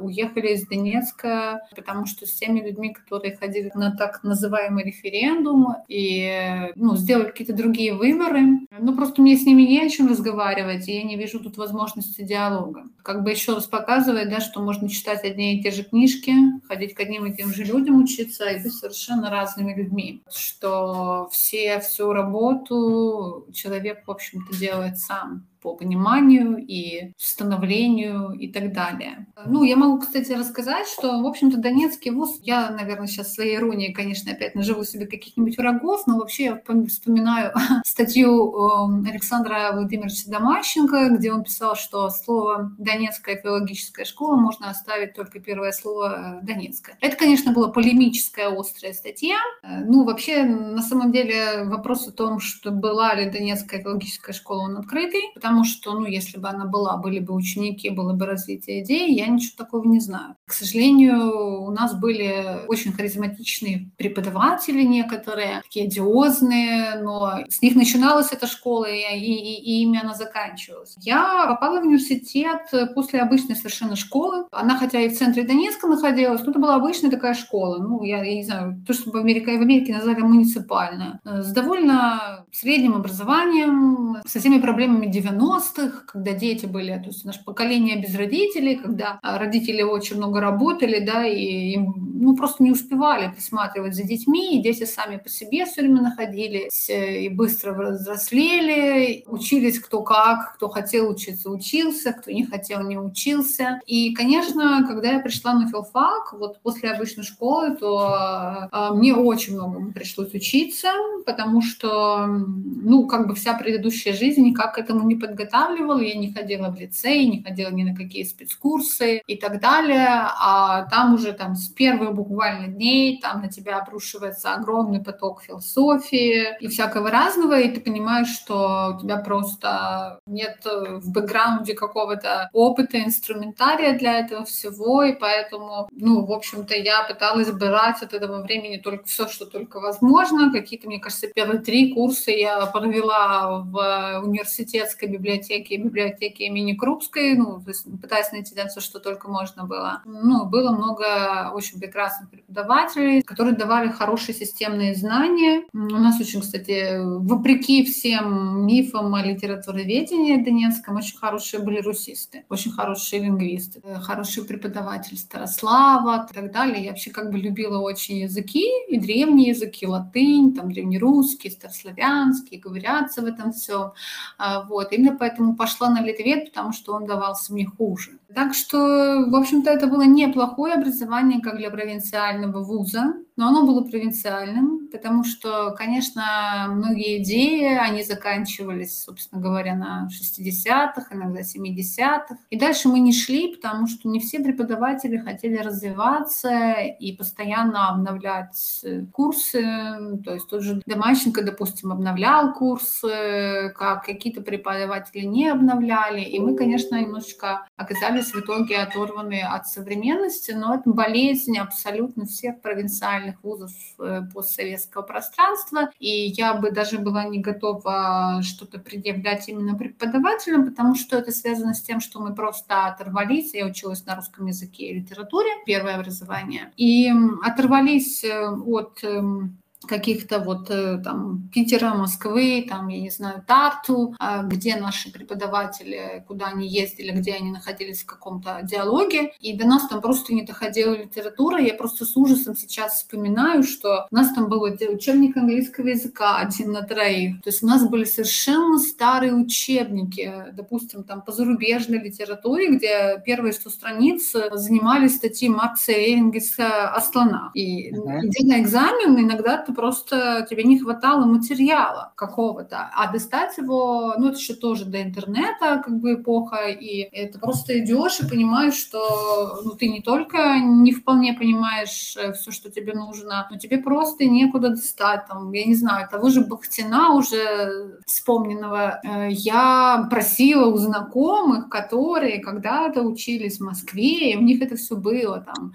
уехали из Донецка, потому что с теми людьми, которые ходили на так называемый референдум и ну, сделали какие-то другие выборы, ну просто мне с ними не о чем разговаривать, и я не вижу тут возможности диалога. Как бы еще раз показывает, да, что можно читать одни и те же книжки, ходить к одним и тем же людям учиться и быть совершенно разными людьми. Что все всю работу человек, в общем-то, делает сам. По пониманию и становлению и так далее. Ну, я могу, кстати, рассказать, что, в общем-то, Донецкий вуз, я, наверное, сейчас своей иронией, конечно, опять наживу себе каких-нибудь врагов, но вообще я вспоминаю статью эм, Александра Владимировича Домащенко, где он писал, что слово «Донецкая филологическая школа» можно оставить только первое слово э, «Донецкая». Это, конечно, была полемическая острая статья. Э, ну, вообще, на самом деле, вопрос о том, что была ли Донецкая филологическая школа, он открытый, потому что, ну, если бы она была, были бы ученики, было бы развитие идей, я ничего такого не знаю. К сожалению, у нас были очень харизматичные преподаватели некоторые, такие одиозные, но с них начиналась эта школа, и, и, и ими она заканчивалась. Я попала в университет после обычной совершенно школы. Она, хотя и в центре Донецка находилась, но это была обычная такая школа. Ну, я, я не знаю, то, что в Америке, в Америке назвали муниципальная. С довольно средним образованием, со всеми проблемами 90-х, когда дети были, то есть наше поколение без родителей, когда родители очень много работали, да, и им ну, просто не успевали присматривать за детьми, и дети сами по себе все время находились, э, и быстро взрослели, учились кто как, кто хотел учиться, учился, кто не хотел, не учился. И, конечно, когда я пришла на филфак, вот после обычной школы, то э, мне очень многому пришлось учиться, потому что, ну, как бы вся предыдущая жизнь никак к этому не подготавливала, я не ходила в лицей, не ходила ни на какие спецкурсы и так далее, а там уже там с первых буквально дней, там на тебя обрушивается огромный поток философии и всякого разного, и ты понимаешь, что у тебя просто нет в бэкграунде какого-то опыта, инструментария для этого всего, и поэтому, ну, в общем-то, я пыталась брать от этого времени только все, что только возможно. Какие-то, мне кажется, первые три курса я провела в университетской библиотеке, библиотеке имени Крупской, ну, пытаясь найти там все, что только можно было. Ну, было много очень прекрасных преподавателей, которые давали хорошие системные знания. У нас очень, кстати, вопреки всем мифам о литературоведении донецком, очень хорошие были русисты, очень хорошие лингвисты, хороший преподаватель Старослава и так далее. Я вообще как бы любила очень языки, и древние языки, латынь, там древнерусский, старославянский, говорятся в этом все. А, вот. Именно поэтому пошла на литвет, потому что он давался мне хуже. Так что, в общем-то, это было неплохое образование как для провинциального вуза, но оно было провинциальным, потому что, конечно, многие идеи, они заканчивались, собственно говоря, на 60-х, иногда 70-х. И дальше мы не шли, потому что не все преподаватели хотели развиваться и постоянно обновлять э, курсы. То есть тот же Домащенко, допустим, обновлял курсы, как какие-то преподаватели не обновляли. И мы, конечно, немножечко оказались в итоге оторваны от современности, но это болезнь абсолютно всех провинциальных профессиональных вузов э, постсоветского пространства, и я бы даже была не готова что-то предъявлять именно преподавателям, потому что это связано с тем, что мы просто оторвались, я училась на русском языке и литературе, первое образование, и оторвались э, от эм, каких-то вот э, там Питера, Москвы, там, я не знаю, Тарту, а, где наши преподаватели, куда они ездили, где они находились в каком-то диалоге, и до нас там просто не доходила литература. Я просто с ужасом сейчас вспоминаю, что у нас там был учебник английского языка один на троих. То есть у нас были совершенно старые учебники, допустим, там по зарубежной литературе, где первые 100 страниц занимались статьи Маркса и Энгельса о слонах. И uh-huh. идя на экзамен, иногда ты просто тебе не хватало материала какого-то, а достать его, ну, это еще тоже до интернета, как бы эпоха, и это просто идешь и понимаешь, что ну, ты не только не вполне понимаешь э, все, что тебе нужно, но тебе просто некуда достать, там, я не знаю, того же Бахтина уже вспомненного, э, я просила у знакомых, которые когда-то учились в Москве, и у них это все было, там,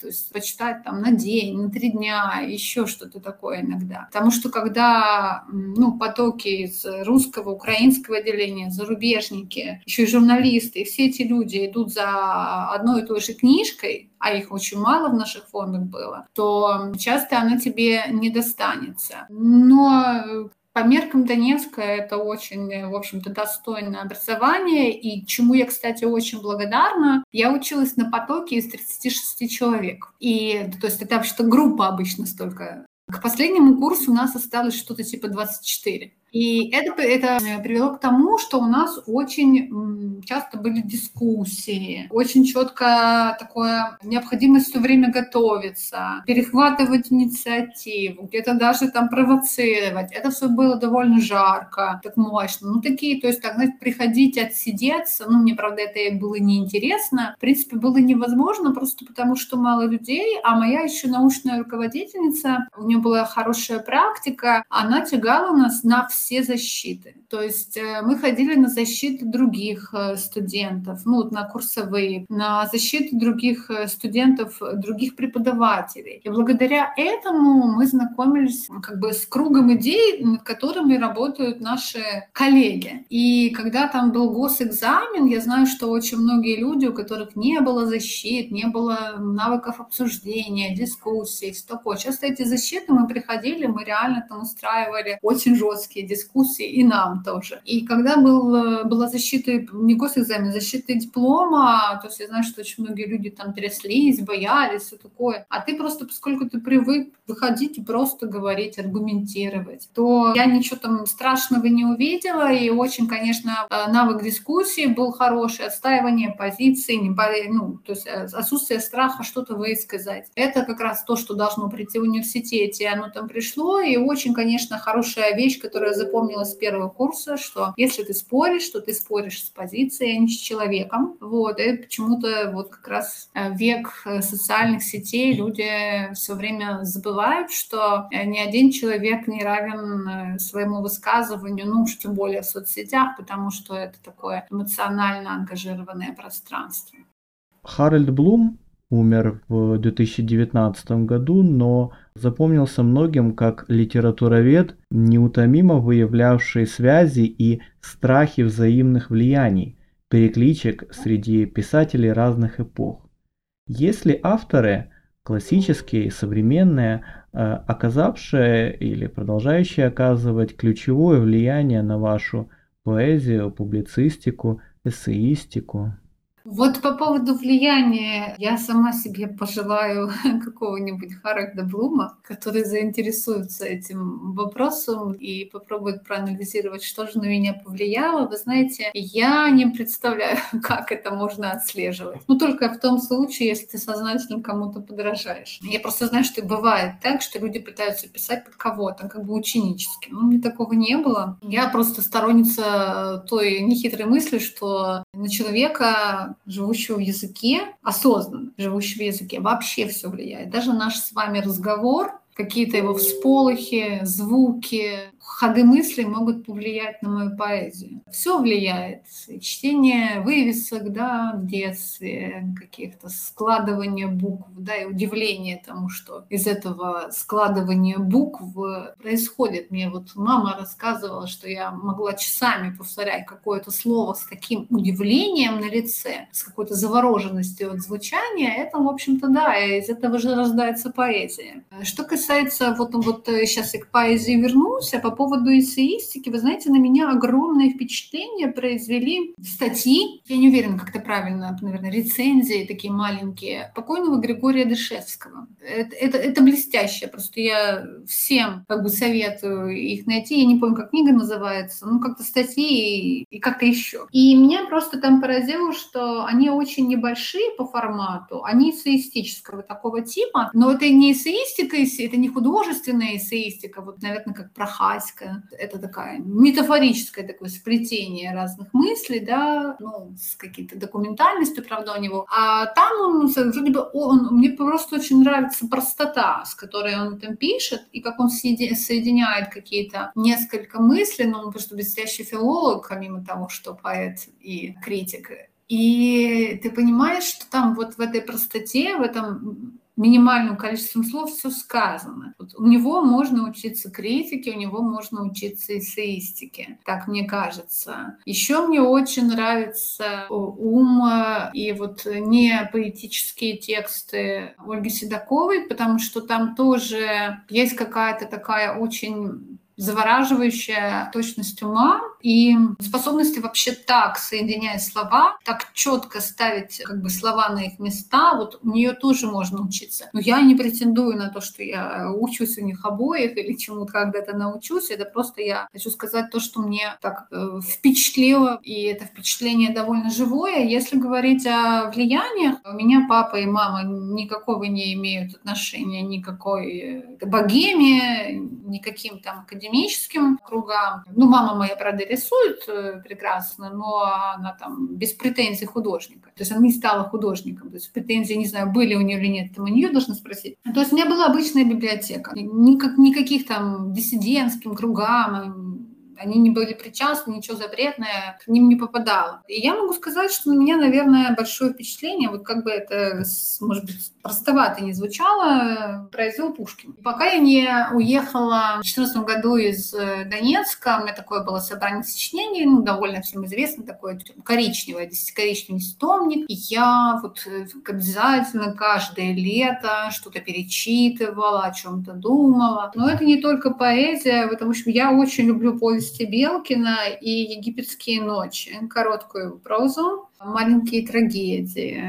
то есть почитать там на день, на три дня, еще что-то такое иногда. Потому что когда ну, потоки из русского, украинского отделения, зарубежники, еще и журналисты, и все эти люди идут за одной и той же книжкой, а их очень мало в наших фондах было, то часто она тебе не достанется. Но по меркам Донецка это очень, в общем-то, достойное образование, и чему я, кстати, очень благодарна. Я училась на потоке из 36 человек. И, то есть это вообще-то группа обычно столько. К последнему курсу у нас осталось что-то типа 24. И это, это привело к тому, что у нас очень часто были дискуссии, очень четко такое необходимость все время готовиться, перехватывать инициативу, где-то даже там провоцировать. Это все было довольно жарко, так мощно. Ну, такие, то есть, так, знаете, приходить, отсидеться, ну, мне, правда, это было неинтересно. В принципе, было невозможно, просто потому что мало людей, а моя еще научная руководительница, у нее была хорошая практика, она тягала нас на все защиты. То есть э, мы ходили на защиты других э, студентов, ну, на курсовые, на защиту других э, студентов, других преподавателей. И благодаря этому мы знакомились как бы с кругом идей, над которыми работают наши коллеги. И когда там был госэкзамен, я знаю, что очень многие люди, у которых не было защит, не было навыков обсуждения, дискуссий, все такое. Часто эти защиты мы приходили, мы реально там устраивали очень жесткие дискуссии, и нам тоже. И когда был, была защита, не госэкзамен, защита диплома, то есть я знаю, что очень многие люди там тряслись, боялись, все такое. А ты просто, поскольку ты привык выходить и просто говорить, аргументировать, то я ничего там страшного не увидела, и очень, конечно, э, навык дискуссии был хороший, отстаивание позиции, не, ну, то есть э, отсутствие страха что-то высказать. Это как раз то, что должно прийти в университете, оно там пришло, и очень, конечно, хорошая вещь, которая запомнилась с первого курса, что если ты споришь, то ты споришь с позицией, а не с человеком. Вот, и почему-то вот как раз э, век социальных сетей люди все время забывают, что ни один человек не равен своему высказыванию, ну уж тем более в соцсетях, потому что это такое эмоционально ангажированное пространство. Харальд Блум умер в 2019 году, но запомнился многим как литературовед, неутомимо выявлявший связи и страхи взаимных влияний, перекличек среди писателей разных эпох. Если авторы, классические и современные, э, оказавшие или продолжающие оказывать ключевое влияние на вашу поэзию, публицистику, эссеистику? Вот по поводу влияния я сама себе пожелаю какого-нибудь Харальда Блума, который заинтересуется этим вопросом и попробует проанализировать, что же на меня повлияло. Вы знаете, я не представляю, как это можно отслеживать. Ну, только в том случае, если ты сознательно кому-то подражаешь. Я просто знаю, что бывает так, что люди пытаются писать под кого-то, как бы ученически. Ну, мне такого не было. Я просто сторонница той нехитрой мысли, что на человека живущего в языке, осознанно живущего в языке, вообще все влияет. Даже наш с вами разговор, какие-то его всполохи, звуки, ходы мысли могут повлиять на мою поэзию. Все влияет. Чтение вывесок да, в детстве, каких-то складывания букв, да, и удивление тому, что из этого складывания букв происходит. Мне вот мама рассказывала, что я могла часами повторять какое-то слово с таким удивлением на лице, с какой-то завороженностью от звучания. Это, в общем-то, да, из этого же рождается поэзия. Что касается, вот, вот сейчас я к поэзии вернусь, а по поводу эссеистики, вы знаете, на меня огромное впечатление произвели статьи, я не уверена, как это правильно, наверное, рецензии такие маленькие, покойного Григория Дышевского. Это, это, это блестяще, просто я всем как бы советую их найти. Я не помню, как книга называется, ну как-то статьи и, и как-то еще. И меня просто там поразило, что они очень небольшие по формату, они эссеистического такого типа, но это не эссеистика, это не художественная эссеистика, вот, наверное, как Прохаська, сказка. Это такая метафорическое такое сплетение разных мыслей, да, ну, с какой-то документальностью, правда, у него. А там он, вроде бы, он, мне просто очень нравится простота, с которой он там пишет, и как он соединяет какие-то несколько мыслей, ну, он просто блестящий филолог, помимо того, что поэт и критик. И ты понимаешь, что там вот в этой простоте, в этом минимальным количеством слов все сказано. Вот у него можно учиться критике, у него можно учиться эссеистике, так мне кажется. Еще мне очень нравится ум и вот не поэтические тексты Ольги Седоковой, потому что там тоже есть какая-то такая очень завораживающая точность ума и способности вообще так соединять слова, так четко ставить как бы слова на их места. Вот у нее тоже можно учиться. Но я не претендую на то, что я учусь у них обоих или чему-то когда-то научусь. Это просто я хочу сказать то, что мне так э, впечатлило, и это впечатление довольно живое. Если говорить о влияниях, у меня папа и мама никакого не имеют отношения никакой э, богеме, никаким там академическим кругам. Ну, мама моя, правда, рисует э, прекрасно, но она там без претензий художника. То есть она не стала художником. То есть претензии, не знаю, были у нее или нет, там у нее должны спросить. То есть у меня была обычная библиотека. Никак, никаких там диссидентским кругам, они не были причастны, ничего запретное к ним не попадало. И я могу сказать, что на меня, наверное, большое впечатление, вот как бы это, может быть, простовато не звучало, произвел Пушкин. Пока я не уехала в 2014 году из э, Донецка, у меня такое было собрание сочинений, ну, довольно всем известно, такое коричневое, десятикоричневый десятитомник. И я вот э, обязательно каждое лето что-то перечитывала, о чем-то думала. Но это не только поэзия, потому что я очень люблю повести Белкина и «Египетские ночи», короткую прозу маленькие трагедии,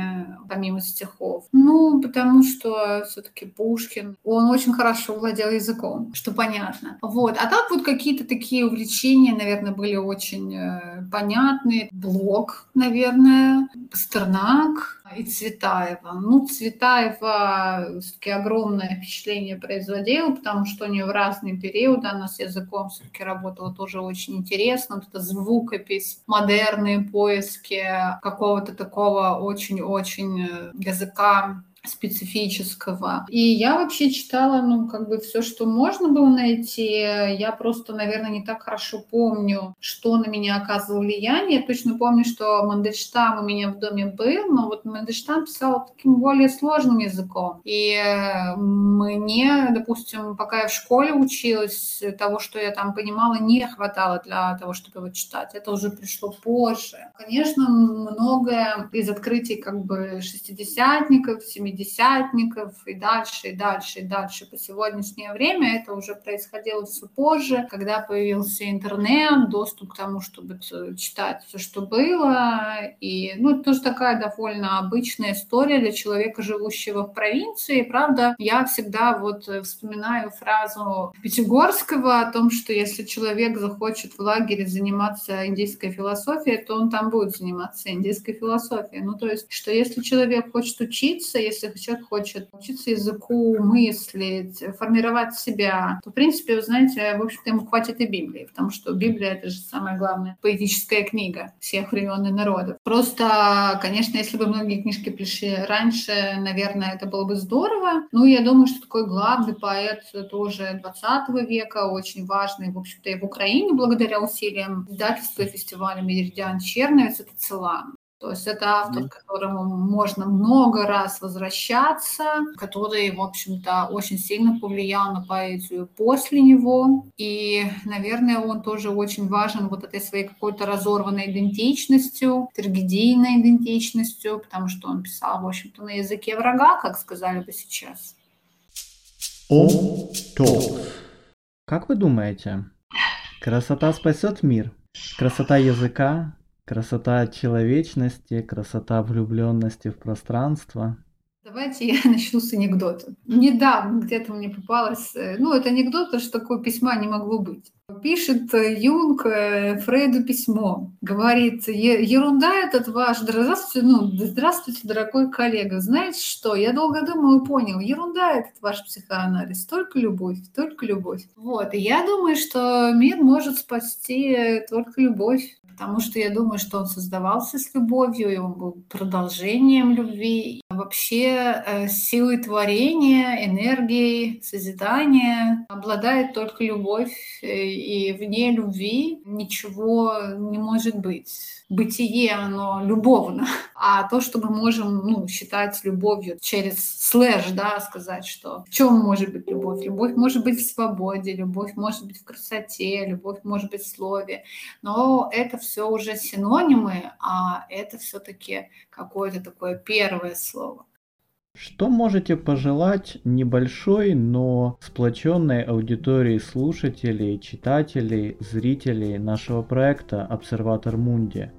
помимо стихов. Ну, потому что все-таки Пушкин, он очень хорошо владел языком, что понятно. Вот. А так вот какие-то такие увлечения, наверное, были очень э, понятны. Блок, наверное, Пастернак, и Цветаева. Ну, Цветаева все-таки огромное впечатление производила, потому что у нее в разные периоды она с языком все-таки работала тоже очень интересно. Вот это звукопись, модерные поиски какого-то такого очень-очень э, языка специфического. И я вообще читала, ну, как бы все, что можно было найти. Я просто, наверное, не так хорошо помню, что на меня оказывало влияние. Я точно помню, что Мандельштам у меня в доме был, но вот Мандельштам писал таким более сложным языком. И мне, допустим, пока я в школе училась, того, что я там понимала, не хватало для того, чтобы его читать. Это уже пришло позже. Конечно, многое из открытий как бы шестидесятников, 70 семидесятников и дальше, и дальше, и дальше по сегодняшнее время. Это уже происходило все позже, когда появился интернет, доступ к тому, чтобы читать все, что было. И, ну, это тоже такая довольно обычная история для человека, живущего в провинции. Правда, я всегда вот вспоминаю фразу Пятигорского о том, что если человек захочет в лагере заниматься индийской философией, то он там будет заниматься индийской философией. Ну, то есть, что если человек хочет учиться, если если человек хочет учиться языку, мыслить, формировать себя, то, в принципе, вы знаете, в общем-то, ему хватит и Библии, потому что Библия — это же самая главная поэтическая книга всех времен и народов. Просто, конечно, если бы многие книжки пришли раньше, наверное, это было бы здорово. Ну, я думаю, что такой главный поэт тоже 20 века, очень важный, в общем-то, и в Украине, благодаря усилиям издательства и фестиваля Меридиан Черновец, это Целан. То есть это автор, к которому можно много раз возвращаться, который, в общем-то, очень сильно повлиял на поэзию после него. И, наверное, он тоже очень важен вот этой своей какой-то разорванной идентичностью, трагедийной идентичностью, потому что он писал, в общем-то, на языке врага, как сказали бы сейчас. О, то. Как вы думаете, красота спасет мир? Красота языка, Красота человечности, красота влюбленности в пространство. Давайте я начну с анекдота. Недавно где-то мне попалось, э, ну, это анекдот, что такое письма не могло быть. Пишет э, Юнг э, Фрейду письмо. Говорит, ерунда этот ваш, здравствуйте, ну, здравствуйте, дорогой коллега. Знаете что, я долго думал и понял, ерунда этот ваш психоанализ, только любовь, только любовь. Вот, и я думаю, что мир может спасти только любовь потому что я думаю, что он создавался с любовью, и он был продолжением любви. Вообще э, силой творения, энергией, созидания обладает только любовь, э, и вне любви ничего не может быть. Бытие, оно любовно. А то, что мы можем ну, считать любовью через слэш, да, сказать, что в чем может быть любовь? Любовь может быть в свободе, любовь может быть в красоте, любовь может быть в слове. Но это все уже синонимы, а это все-таки какое-то такое первое слово. Что можете пожелать небольшой, но сплоченной аудитории слушателей, читателей, зрителей нашего проекта «Обсерватор Мунди»?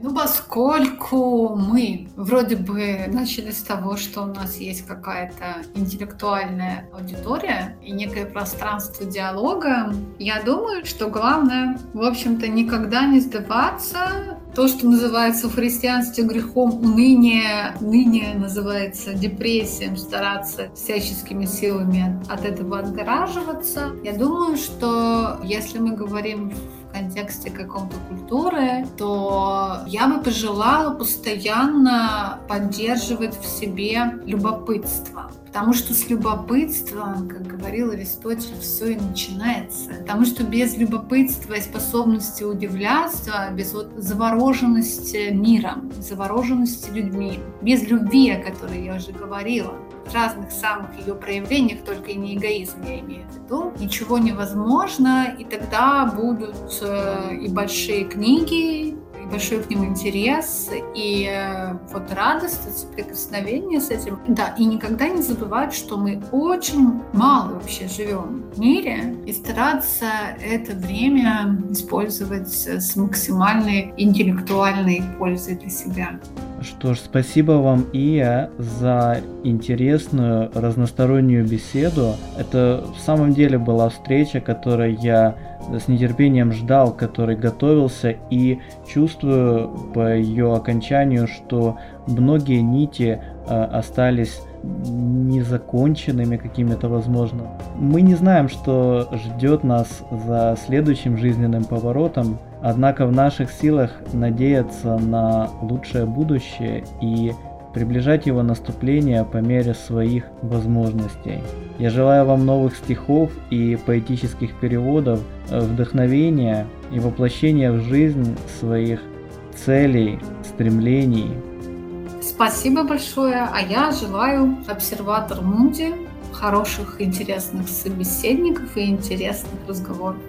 Ну, поскольку мы вроде бы начали с того, что у нас есть какая-то интеллектуальная аудитория и некое пространство диалога, я думаю, что главное, в общем-то, никогда не сдаваться. То, что называется в христианстве грехом уныние, ныне называется депрессией, стараться всяческими силами от этого отгораживаться. Я думаю, что если мы говорим в контексте каком-то культуры, то я бы пожелала постоянно поддерживать в себе любопытство. Потому что с любопытством, как говорил Аристотель, все и начинается. Потому что без любопытства и способности удивляться, без вот завороженности миром, завороженности людьми, без любви, о которой я уже говорила, разных самых ее проявлениях, только и не эгоизм я имею в виду, ничего невозможно, и тогда будут э, и большие книги, большой к ним интерес и э, вот радость от соприкосновения с этим. Да, и никогда не забывать, что мы очень мало вообще живем в мире и стараться это время использовать с максимальной интеллектуальной пользой для себя. Что ж, спасибо вам, Ия, за интересную разностороннюю беседу. Это в самом деле была встреча, которой я с нетерпением ждал, который готовился и чувствую по ее окончанию, что многие нити э, остались незаконченными какими-то, возможно. Мы не знаем, что ждет нас за следующим жизненным поворотом, однако в наших силах надеяться на лучшее будущее и приближать его наступление по мере своих возможностей. Я желаю вам новых стихов и поэтических переводов, э, вдохновения и воплощения в жизнь своих целей, стремлений, Спасибо большое. А я желаю обсерватор Мунди хороших, интересных собеседников и интересных разговоров.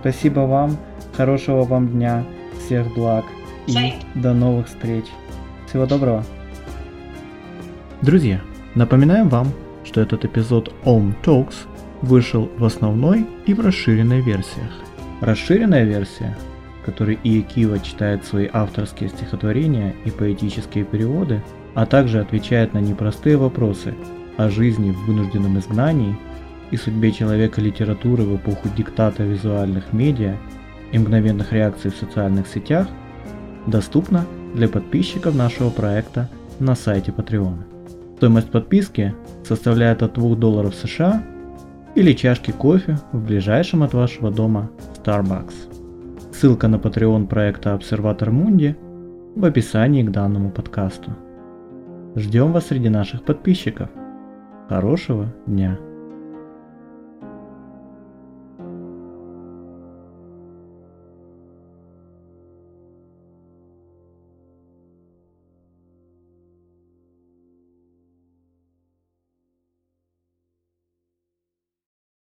Спасибо вам. Хорошего вам дня. Всех благ. И до новых встреч. Всего доброго. Друзья, напоминаем вам, что этот эпизод Om Talks вышел в основной и в расширенной версиях. Расширенная версия который Иекива читает свои авторские стихотворения и поэтические переводы, а также отвечает на непростые вопросы о жизни в вынужденном изгнании и судьбе человека литературы в эпоху диктата визуальных медиа и мгновенных реакций в социальных сетях, доступна для подписчиков нашего проекта на сайте Patreon. Стоимость подписки составляет от 2 долларов США или чашки кофе в ближайшем от вашего дома Starbucks. Ссылка на Patreon проекта Обсерватор Мунди в описании к данному подкасту. Ждем вас среди наших подписчиков. Хорошего дня!